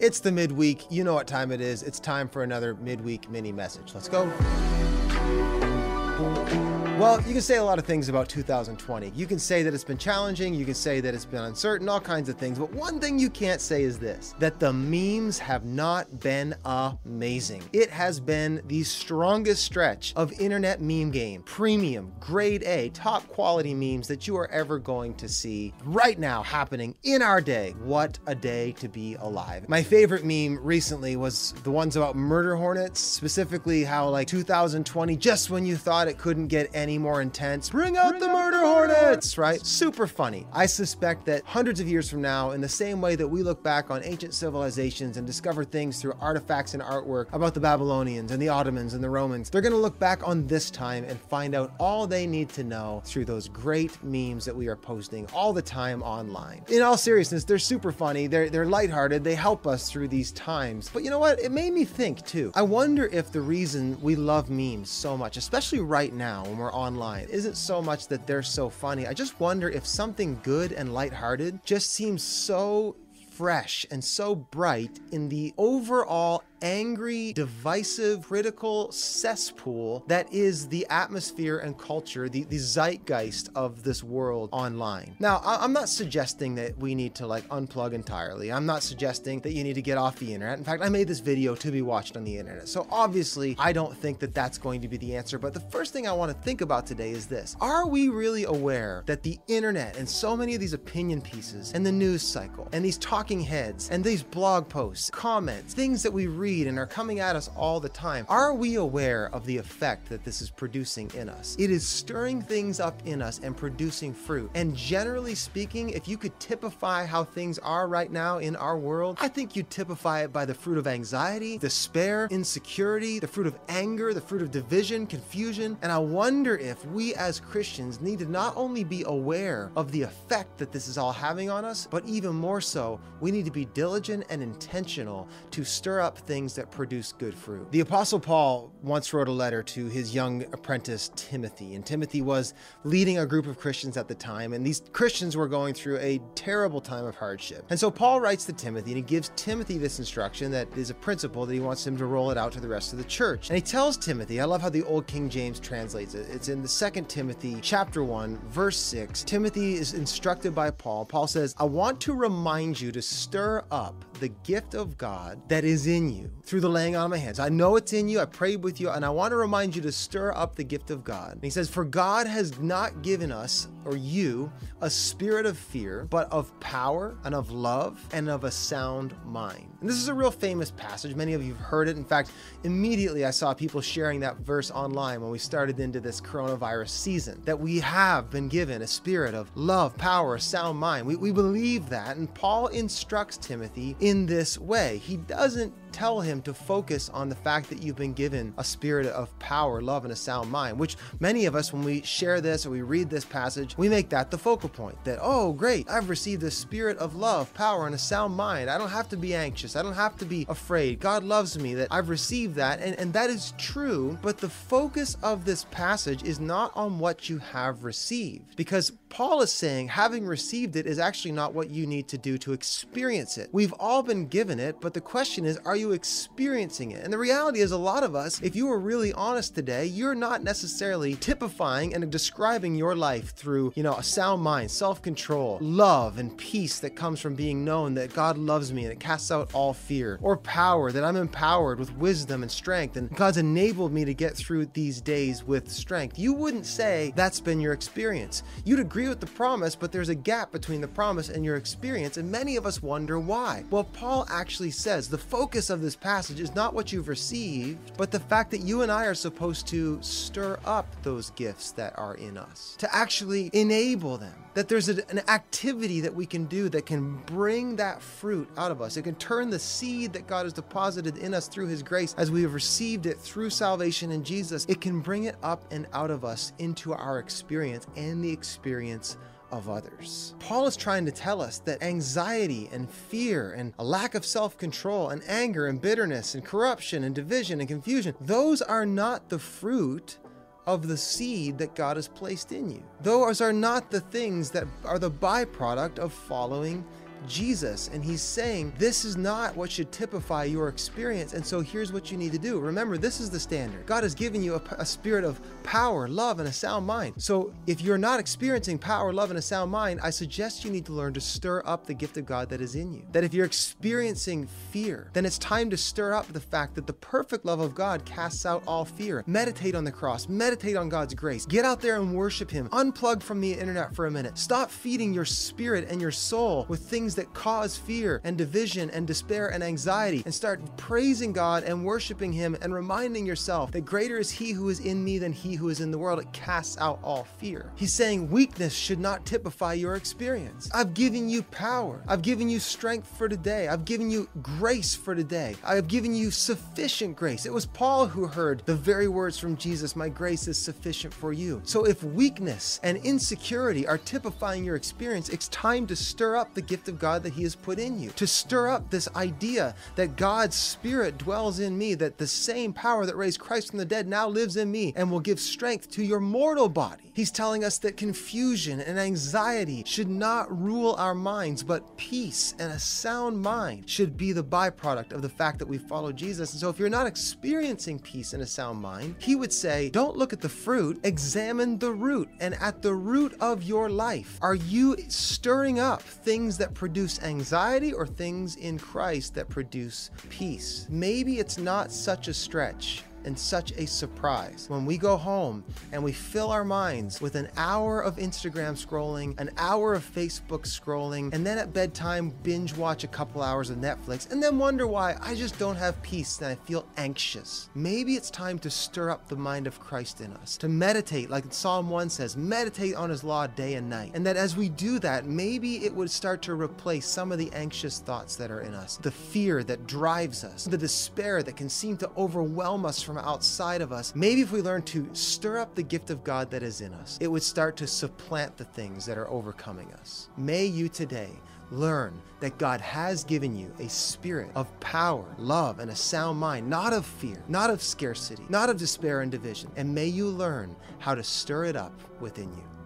It's the midweek. You know what time it is. It's time for another midweek mini message. Let's go. Well, you can say a lot of things about 2020. You can say that it's been challenging, you can say that it's been uncertain, all kinds of things. But one thing you can't say is this that the memes have not been amazing. It has been the strongest stretch of internet meme game, premium, grade A, top quality memes that you are ever going to see right now happening in our day. What a day to be alive. My favorite meme recently was the ones about murder hornets, specifically how, like, 2020, just when you thought it couldn't get any any more intense. Bring out Bring the murder hornets, right? Super funny. I suspect that hundreds of years from now, in the same way that we look back on ancient civilizations and discover things through artifacts and artwork about the Babylonians and the Ottomans and the Romans, they're to look back on this time and find out all they need to know through those great memes that we are posting all the time online. In all seriousness, they're super funny. They're they're lighthearted. They help us through these times. But you know what? It made me think too. I wonder if the reason we love memes so much, especially right now when we're online isn't so much that they're so funny. I just wonder if something good and lighthearted just seems so fresh and so bright in the overall angry, divisive, critical cesspool that is the atmosphere and culture, the, the zeitgeist of this world online. Now, I'm not suggesting that we need to like unplug entirely. I'm not suggesting that you need to get off the internet. In fact, I made this video to be watched on the internet. So obviously, I don't think that that's going to be the answer. But the first thing I want to think about today is this Are we really aware that the internet and so many of these opinion pieces and the news cycle and these talking heads and these blog posts, comments, things that we read, read and are coming at us all the time, are we aware of the effect that this is producing in us? It is stirring things up in us and producing fruit. And generally speaking, if you could typify how things are right now in our world, I think you typify it by the fruit of anxiety, despair, insecurity, the fruit of anger, the fruit of division, confusion. And I wonder if we as Christians need to not only be aware of the effect that this is all having on us, but even more so, we need to be diligent and intentional to stir up things things that produce good fruit. The Apostle Paul once wrote a letter to his young apprentice Timothy, and Timothy was leading a group of Christians at the time, and these Christians were going through a terrible time of hardship. And so Paul writes to Timothy, and he gives Timothy this instruction that is a principle that he wants him to roll it out to the rest of the church. And he tells Timothy, I love how the old King James translates it. It's in the second Timothy chapter 1, verse 6. Timothy is instructed by Paul. Paul says, I want to remind you to stir up the gift of God that is in you through the laying on of my hands. I know it's in you. I prayed with you, and I want to remind you to stir up the gift of God. And he says, For God has not given us or you a spirit of fear, but of power and of love and of a sound mind. And this is a real famous passage. Many of you have heard it. In fact, immediately I saw people sharing that verse online when we started into this coronavirus season that we have been given a spirit of love, power, sound mind. We, we believe that. And Paul instructs Timothy in this way. He doesn't tell him to focus on the fact that you've been given a spirit of power, love, and a sound mind, which many of us, when we share this or we read this passage, we make that the focal point that, oh, great, I've received the spirit of love, power, and a sound mind. I don't have to be anxious. I don't have to be afraid. God loves me, that I've received that. And, and that is true. But the focus of this passage is not on what you have received because Paul is saying having received it is actually not what you need to do to experience it. We've all been given it, but the question is, are you experiencing it? And the reality is, a lot of us, if you were really honest today, you're not necessarily typifying and describing your life through, you know, a sound mind, self control, love, and peace that comes from being known that God loves me and it casts out all fear, or power that I'm empowered with wisdom and strength and God's enabled me to get through these days with strength. You wouldn't say that's been your experience. You'd agree with the promise, but there's a gap between the promise and your experience, and many of us wonder why. Well, Paul actually says the focus of this passage is not what you've received, but the fact that you and I are supposed to stir up those gifts that are in us, to actually enable them. That there's an activity that we can do that can bring that fruit out of us. It can turn the seed that God has deposited in us through His grace as we have received it through salvation in Jesus. It can bring it up and out of us into our experience and the experience of others. Paul is trying to tell us that anxiety and fear and a lack of self control and anger and bitterness and corruption and division and confusion, those are not the fruit of the seed that God has placed in you. Those are not the things that are the byproduct of following Jesus and he's saying this is not what should typify your experience. And so here's what you need to do. Remember, this is the standard. God has given you a, a spirit of power, love, and a sound mind. So if you're not experiencing power, love, and a sound mind, I suggest you need to learn to stir up the gift of God that is in you. That if you're experiencing fear, then it's time to stir up the fact that the perfect love of God casts out all fear. Meditate on the cross, meditate on God's grace. Get out there and worship Him. Unplug from the internet for a minute. Stop feeding your spirit and your soul with things that cause fear and division and despair and anxiety and start praising God and worshiping Him and reminding yourself that greater is He who is in me than He who is in the world. It casts out all fear. He's saying weakness should not typify your experience. I've given you power. I've given you strength for today. I've given you grace for today. I have given you sufficient grace. It was Paul who heard the very words from Jesus, My grace is sufficient for you. So if weakness and insecurity are typifying your experience, it's time to stir up the gift of God that He has put in you, to stir up this idea that God's Spirit dwells in me, that the same power that raised Christ from the dead now lives in me and will give strength to your mortal body. He's telling us that confusion and anxiety should not rule our minds, but peace and a sound mind should be the byproduct of the fact that we follow Jesus. And so if you're not experiencing peace and a sound mind, he would say, don't look at the fruit, examine the root. And at the root of your life, are you stirring up things that produce anxiety or things in Christ that produce peace? Maybe it's not such a stretch and such a surprise when we go home and we fill our minds with an hour of Instagram scrolling, an hour of Facebook scrolling, and then at bedtime binge watch a couple hours of Netflix, and then wonder why I just don't have peace and I feel anxious. Maybe it's time to stir up the mind of Christ in us, to meditate, like Psalm 1 says, meditate on his law day and night. And that as we do that, maybe it would start to replace some of the anxious thoughts that are in us, the fear that drives us, the despair that can seem to overwhelm us from outside of us, maybe if we learn to stir up the gift of God that is in us, it would start to supplant the things that are overcoming us. May you today learn that God has given you a spirit of power, love, and a sound mind, not of fear, not of scarcity, not of despair and division. And may you learn how to stir it up within you.